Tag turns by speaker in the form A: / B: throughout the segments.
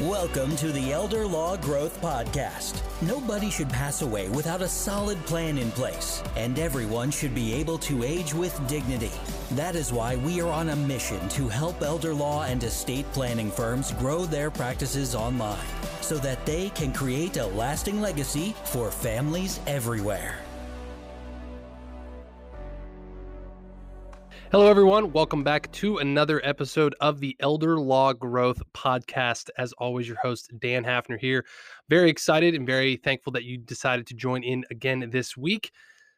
A: Welcome to the Elder Law Growth Podcast. Nobody should pass away without a solid plan in place, and everyone should be able to age with dignity. That is why we are on a mission to help elder law and estate planning firms grow their practices online so that they can create a lasting legacy for families everywhere.
B: Hello, everyone. Welcome back to another episode of the Elder Law Growth Podcast. As always, your host, Dan Hafner here. Very excited and very thankful that you decided to join in again this week.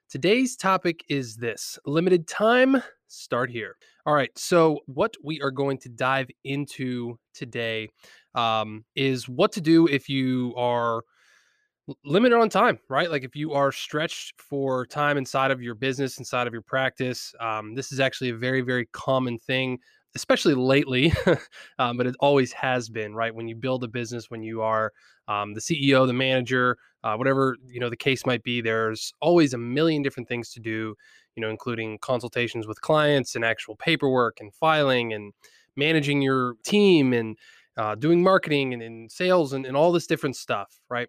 B: Today's topic is this limited time, start here. All right. So, what we are going to dive into today um, is what to do if you are limited on time, right? Like if you are stretched for time inside of your business, inside of your practice, um, this is actually a very, very common thing, especially lately, um, but it always has been, right? When you build a business, when you are um, the CEO, the manager, uh, whatever you know the case might be, there's always a million different things to do, you know, including consultations with clients and actual paperwork and filing and managing your team and uh, doing marketing and, and sales and, and all this different stuff, right?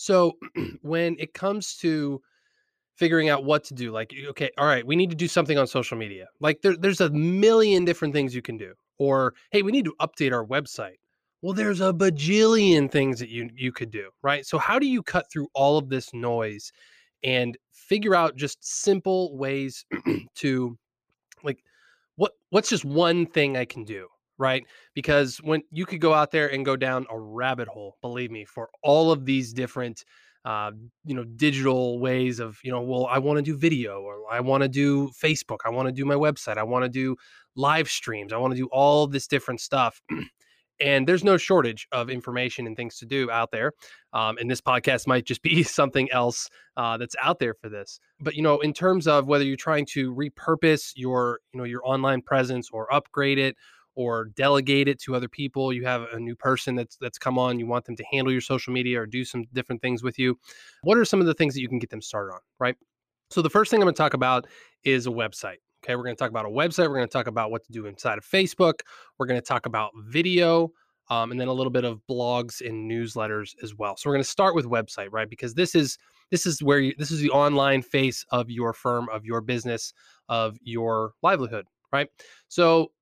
B: So when it comes to figuring out what to do, like, okay, all right, we need to do something on social media. Like there, there's a million different things you can do. Or, hey, we need to update our website. Well, there's a bajillion things that you you could do, right? So how do you cut through all of this noise and figure out just simple ways to like what what's just one thing I can do, right? Because when you could go out there and go down a rabbit hole, believe me, for all of these different uh, you know digital ways of you know well i want to do video or i want to do facebook i want to do my website i want to do live streams i want to do all this different stuff and there's no shortage of information and things to do out there um, and this podcast might just be something else uh, that's out there for this but you know in terms of whether you're trying to repurpose your you know your online presence or upgrade it or delegate it to other people. You have a new person that's that's come on, you want them to handle your social media or do some different things with you. What are some of the things that you can get them started on, right? So the first thing I'm going to talk about is a website. Okay, we're going to talk about a website. We're going to talk about what to do inside of Facebook. We're going to talk about video, um, and then a little bit of blogs and newsletters as well. So we're going to start with website, right? Because this is this is where you, this is the online face of your firm, of your business, of your livelihood, right? So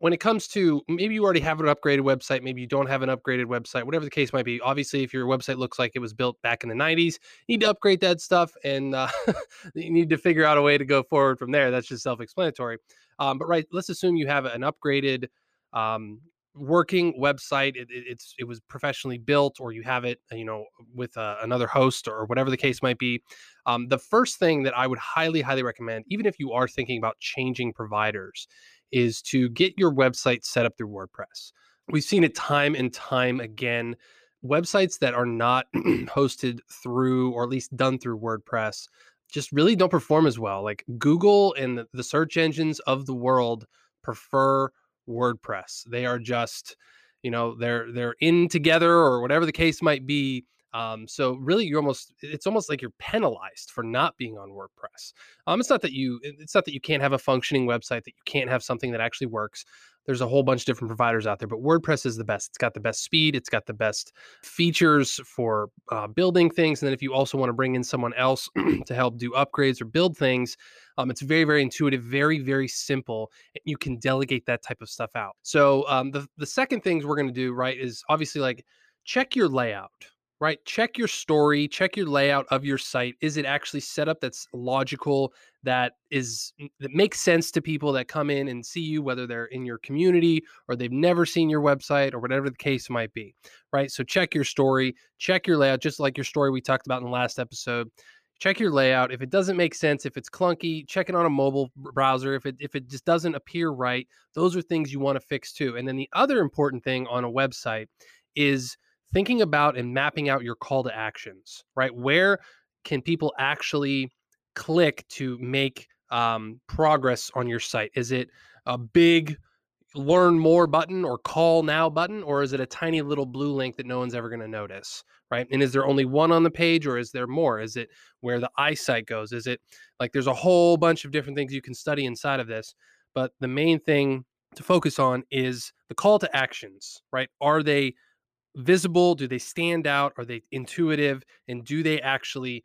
B: when it comes to maybe you already have an upgraded website, maybe you don't have an upgraded website, whatever the case might be. Obviously, if your website looks like it was built back in the 90s, you need to upgrade that stuff and uh, you need to figure out a way to go forward from there. That's just self explanatory. Um, but, right, let's assume you have an upgraded um, working website it, it, it's it was professionally built or you have it you know with uh, another host or whatever the case might be um, the first thing that i would highly highly recommend even if you are thinking about changing providers is to get your website set up through WordPress. We've seen it time and time again. Websites that are not hosted through, or at least done through WordPress, just really don't perform as well. Like Google and the search engines of the world prefer WordPress. They are just, you know, they're they're in together or whatever the case might be um, so really, you're almost it's almost like you're penalized for not being on WordPress. Um, it's not that you it's not that you can't have a functioning website that you can't have something that actually works. There's a whole bunch of different providers out there, but WordPress is the best. It's got the best speed. It's got the best features for uh, building things. And then if you also want to bring in someone else to help do upgrades or build things, um, it's very, very intuitive, very, very simple. You can delegate that type of stuff out. So um, the the second things we're going to do right is obviously like check your layout right? Check your story, check your layout of your site. Is it actually set up that's logical, that is that makes sense to people that come in and see you, whether they're in your community or they've never seen your website or whatever the case might be, right? So check your story, check your layout, just like your story we talked about in the last episode. Check your layout. If it doesn't make sense, if it's clunky, check it on a mobile browser. If it if it just doesn't appear right, those are things you want to fix too. And then the other important thing on a website is thinking about and mapping out your call to actions, right? Where can people actually click to make um, progress on your site? Is it a big learn more button or call now button, or is it a tiny little blue link that no one's ever going to notice, right? And is there only one on the page, or is there more? Is it where the eyesight goes? Is it like there's a whole bunch of different things you can study inside of this? But the main thing to focus on is the call to actions, right? Are they visible? Do they stand out? Are they intuitive? And do they actually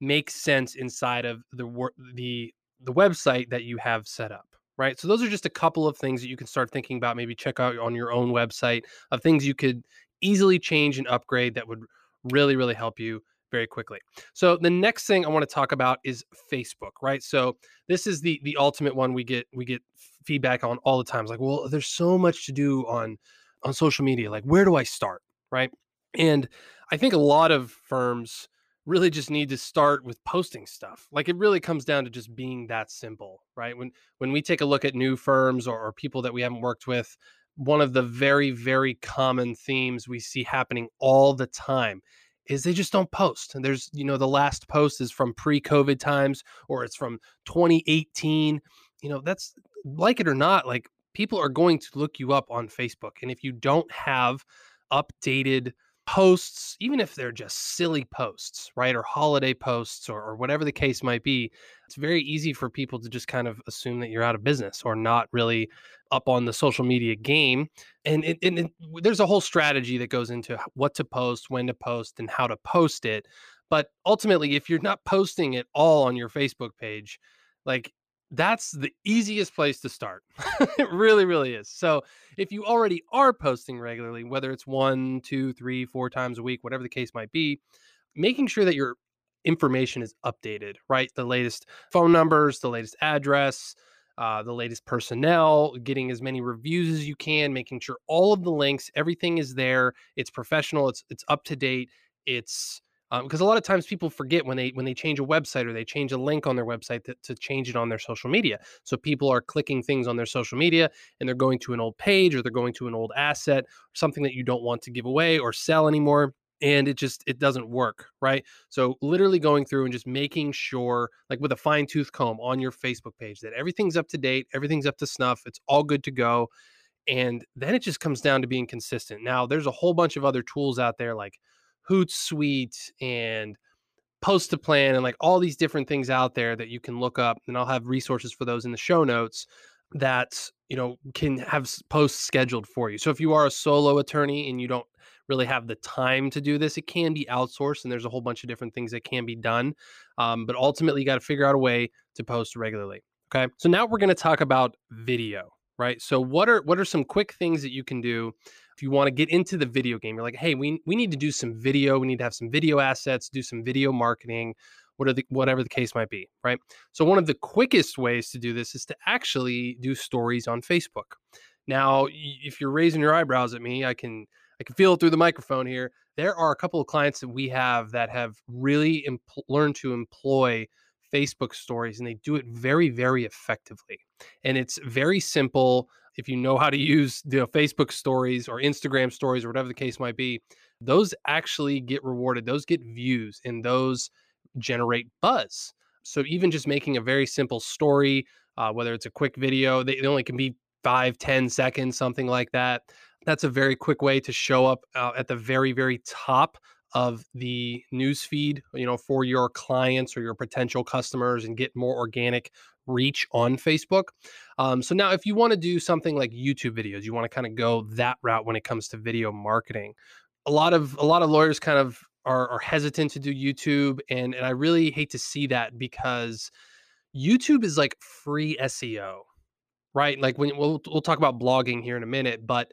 B: make sense inside of the the the website that you have set up? Right. So those are just a couple of things that you can start thinking about. Maybe check out on your own website of things you could easily change and upgrade that would really, really help you very quickly. So the next thing I want to talk about is Facebook, right? So this is the the ultimate one we get we get feedback on all the time. It's like, well, there's so much to do on on social media. Like, where do I start? Right. And I think a lot of firms really just need to start with posting stuff. Like it really comes down to just being that simple, right? When when we take a look at new firms or, or people that we haven't worked with, one of the very very common themes we see happening all the time is they just don't post. And there's, you know, the last post is from pre-COVID times or it's from 2018. You know, that's like it or not, like people are going to look you up on Facebook. And if you don't have updated posts, even if they're just silly posts, right, or holiday posts or, or, whatever the case might be, it's very easy for people to just kind of assume that you're out of business or not really up on the social media game. And, it, and it, there's a whole strategy that goes into what to post, when to post, and how to post it. But ultimately, if you're not posting it all on your Facebook page, like that's the easiest place to start. it really, really is. So if you already are posting regularly, whether it's one, two, three, four times a week, whatever the case might be, making sure that your information is updated, right? The latest phone numbers, the latest address, uh, the latest personnel, getting as many reviews as you can, making sure all of the links, everything is there. It's professional. It's it's up to date. It's because um, a lot of times people forget when they when they change a website or they change a link on their website to, to change it on their social media. So people are clicking things on their social media and they're going to an old page or they're going to an old asset something that you don't want to give away or sell anymore and it just it doesn't work right? So literally going through and just making sure like with a fine tooth comb on your facebook page that everything's up to date everything's up to snuff it's all good to go and then it just comes down to being consistent. Now there's a whole bunch of other tools out there like Hootsuite and Post Planner and like all these different things out there that you can look up and I'll have resources for those in the show notes that you know can have posts scheduled for you. So if you are a solo attorney and you don't really have the time to do this, it can be outsourced and there's a whole bunch of different things that can be done. Um, but ultimately, you got to figure out a way to post regularly. Okay. So now we're going to talk about video, right? So what are what are some quick things that you can do if you want to get into the video game, you're like, hey, we we need to do some video, we need to have some video assets, do some video marketing, what the whatever the case might be, right? So one of the quickest ways to do this is to actually do stories on Facebook. Now, if you're raising your eyebrows at me, I can I can feel it through the microphone here. There are a couple of clients that we have that have really learned to employ Facebook stories and they do it very, very effectively. And it's very simple if you know how to use the you know, Facebook stories or Instagram stories or whatever the case might be, those actually get rewarded. Those get views and those generate buzz. So even just making a very simple story, uh, whether it's a quick video, they, they, only can be five, ten seconds, something like that. That's a very quick way to show up uh, at the very, very top of the news feed, you know, for your clients or your potential customers and get more organic reach on Facebook. Um, so now, if you want to do something like YouTube videos, you want to kind of go that route when it comes to video marketing. A lot of a lot of lawyers kind of are, are hesitant to do YouTube, and and I really hate to see that because YouTube is like free SEO, right? Like when we'll we'll talk about blogging here in a minute, but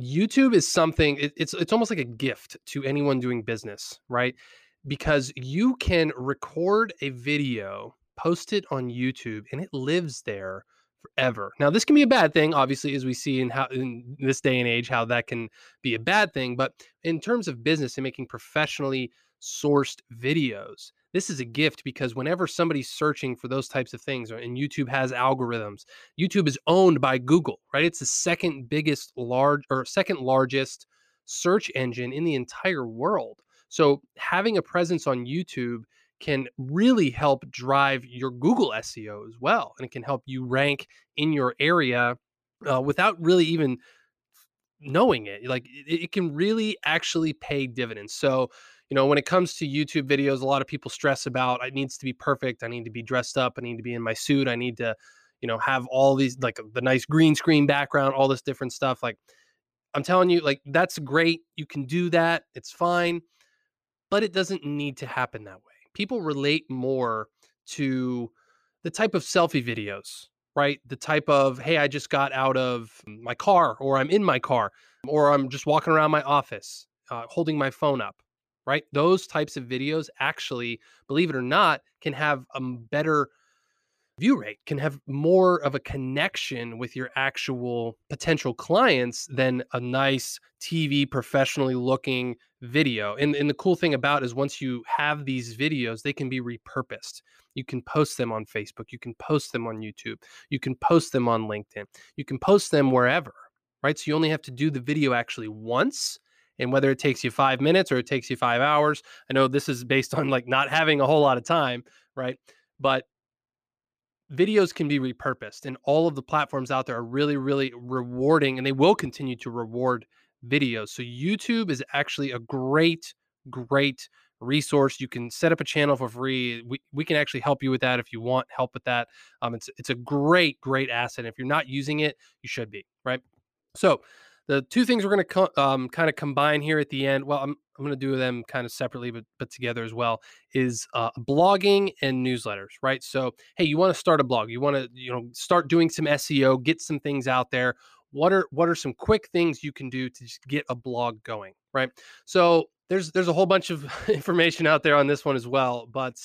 B: YouTube is something it, it's it's almost like a gift to anyone doing business, right? Because you can record a video post it on YouTube and it lives there forever. Now, this can be a bad thing, obviously, as we see in how in this day and age how that can be a bad thing. But in terms of business and making professionally sourced videos, this is a gift because whenever somebody's searching for those types of things, and YouTube has algorithms, YouTube is owned by Google, right? It's the second biggest large or second largest search engine in the entire world. So having a presence on YouTube can really help drive your Google SEO as well. And it can help you rank in your area uh, without really even knowing it. Like it, it, can really actually pay dividends. So, you know, when it comes to YouTube videos, a lot of people stress about it needs to be perfect. I need to be dressed up. I need to be in my suit. I need to, you know, have all these like the nice green screen background, all this different stuff. Like I'm telling you, like, that's great. You can do that. It's fine. But it doesn't need to happen that way. People relate more to the type of selfie videos, right? The type of, hey, I just got out of my car, or I'm in my car, or I'm just walking around my office uh, holding my phone up, right? Those types of videos actually, believe it or not, can have a better view rate, can have more of a connection with your actual potential clients than a nice TV professionally looking video. And, and the cool thing about is once you have these videos, they can be repurposed. You can post them on Facebook, you can post them on YouTube, you can post them on LinkedIn, you can post them wherever, right? So you only have to do the video actually once and whether it takes you five minutes or it takes you five hours i know this is based on like not having a whole lot of time right? But videos can be repurposed and all of the platforms out there are really really rewarding and they will continue to reward videos. So youtube is actually a great great resource. You can set up a channel for free. We, we can actually help you with that if you want help with that. Um, it's, it's a great great asset if you're not using it you should be right? So the two things we're going to co- um, kind of combine here at the end well i'm, I'm going to do them kind of separately but but together as well is uh, blogging and newsletters right? So hey you want to start a blog you want to you know start doing some seo get some things out there. What are what are some quick things you can do to get a blog going right? So there's there's a whole bunch of information out there on this one as well but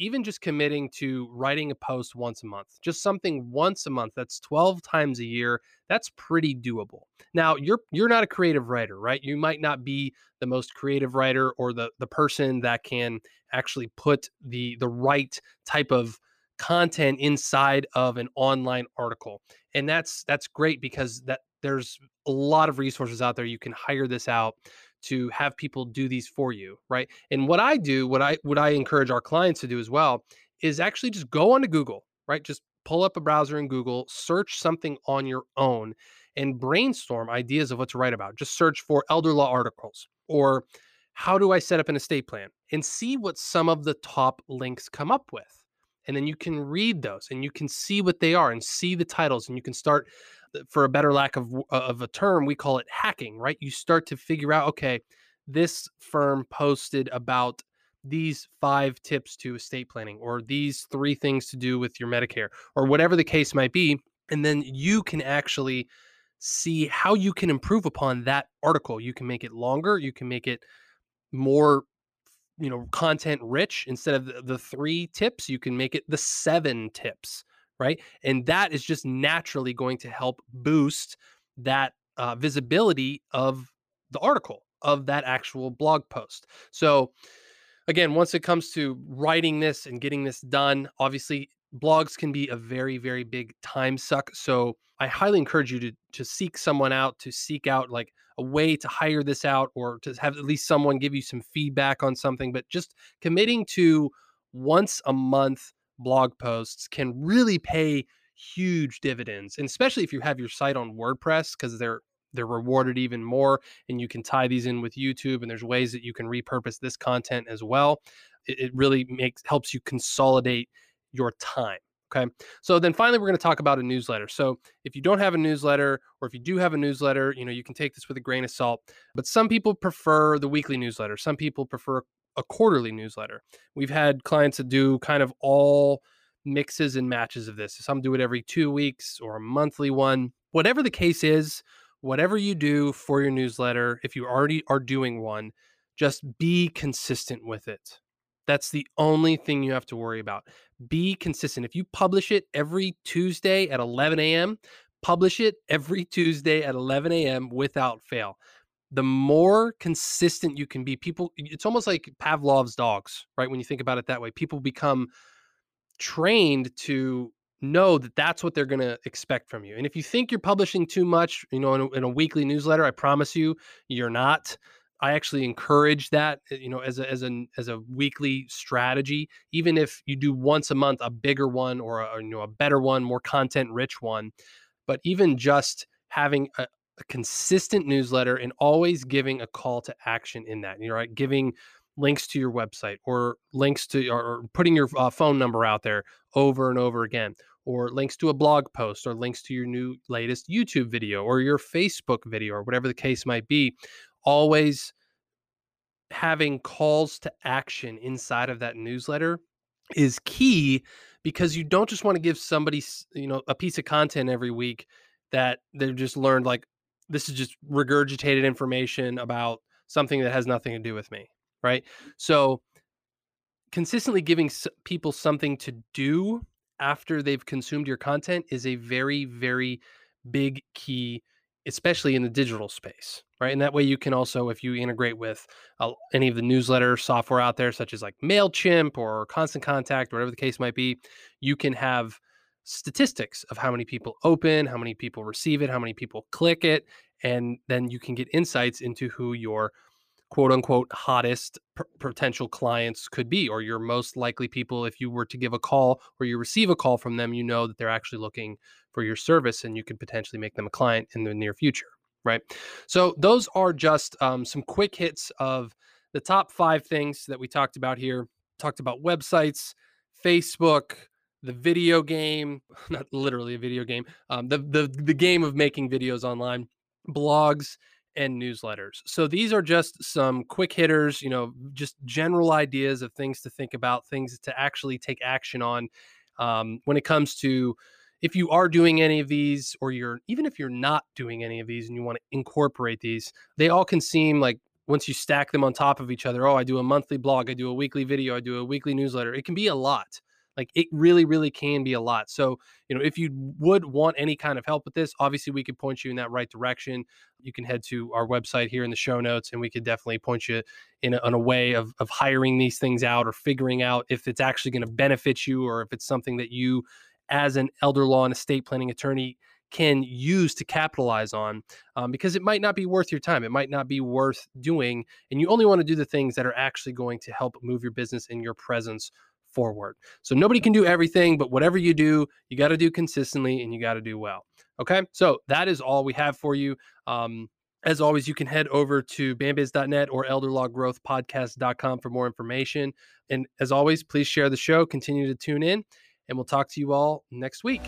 B: even just committing to writing a post once a month, just something once a month, that's 12 times a year, that's pretty doable. Now, you're you're not a creative writer, right? You might not be the most creative writer or the the person that can actually put the the right type of content inside of an online article. And that's that's great because that there's a lot of resources out there you can hire this out to have people do these for you, right? And what I do, what I what I encourage our clients to do as well is actually just go onto Google, right? Just pull up a browser in Google, search something on your own and brainstorm ideas of what to write about. Just search for elder law articles or how do I set up an estate plan and see what some of the top links come up with. And then you can read those and you can see what they are and see the titles and you can start for a better lack of of a term, we call it hacking, right? You start to figure out, okay, this firm posted about these five tips to estate planning or these three things to do with your Medicare or whatever the case might be. And then you can actually see how you can improve upon that article. You can make it longer, you can make it more you know content rich instead of the, the three tips you can make it the seven tips right? And that is just naturally going to help boost that uh, visibility of the article, of that actual blog post. So, again, once it comes to writing this and getting this done, obviously blogs can be a very very big time suck so i highly encourage you to to seek someone out to seek out like a way to hire this out or to have at least someone give you some feedback on something but just committing to once a month blog posts can really pay huge dividends and especially if you have your site on wordpress because they're they're rewarded even more and you can tie these in with youtube and there's ways that you can repurpose this content as well. It, it really makes helps you consolidate your time okay? So then finally we're going to talk about a newsletter. So if you don't have a newsletter or if you do have a newsletter you know you can take this with a grain of salt but some people prefer the weekly newsletter. Some people prefer a quarterly newsletter. We've had clients that do kind of all mixes and matches of this. Some do it every two weeks or a monthly one. Whatever the case is, whatever you do for your newsletter, if you already are doing one, just be consistent with it. That's the only thing you have to worry about. Be consistent. If you publish it every Tuesday at 11 a.m., publish it every Tuesday at 11 a.m. without fail the more consistent you can be people it's almost like pavlov's dogs right when you think about it that way people become trained to know that that's what they're going to expect from you and if you think you're publishing too much you know in a, in a, weekly newsletter i promise you you're not. I actually encourage that eh, you know as a as a as a weekly strategy even if you do once a month a bigger one or a, you know a better one more content rich one but even just having a, a consistent newsletter and always giving a call to action in that. You know, right? Giving links to your website or links to or putting your uh, phone number out there over and over again or links to a blog post or links to your new latest YouTube video or your Facebook video or whatever the case might be, always having calls to action inside of that newsletter is key because you don't just want to give somebody, you know, a piece of content every week that they've just learned like this is just regurgitated information about something that has nothing to do with me, right? So consistently giving people something to do after they've consumed your content is a very very big key especially in the digital space right and that way you can also if you integrate with uh, any of the newsletter software out there such as like mailchimp or constant contact whatever the case might be you can have statistics of how many people open how many people receive it how many people click it and then you can get insights into who your quote unquote hottest p- potential clients could be or your most likely people. If you were to give a call or you receive a call from them you know that they're actually looking for your service and you could potentially make them a client in the near future right? So those are just um, some quick hits of the top five things that we talked about here. Talked about websites facebook the video game not literally a video game um, the, the the game of making videos online blogs and newsletters. So these are just some quick hitters, you know, just general ideas of things to think about, things to actually take action on um, when it comes to if you are doing any of these, or you're even if you're not doing any of these and you want to incorporate these, they all can seem like once you stack them on top of each other. Oh, I do a monthly blog, I do a weekly video, I do a weekly newsletter. It can be a lot. Like it really, really can be a lot. So, you know, if you would want any kind of help with this, obviously we could point you in that right direction. You can head to our website here in the show notes and we could definitely point you in a, in a way of, of hiring these things out or figuring out if it's actually going to benefit you or if it's something that you, as an elder law and estate planning attorney, can use to capitalize on um, because it might not be worth your time. It might not be worth doing. And you only want to do the things that are actually going to help move your business and your presence forward. So nobody can do everything, but whatever you do, you got to do consistently and you got to do well. Okay. So that is all we have for you. Um, as always, you can head over to bambiz.net or elderlawgrowthpodcast.com for more information. And as always, please share the show, continue to tune in, and we'll talk to you all next week.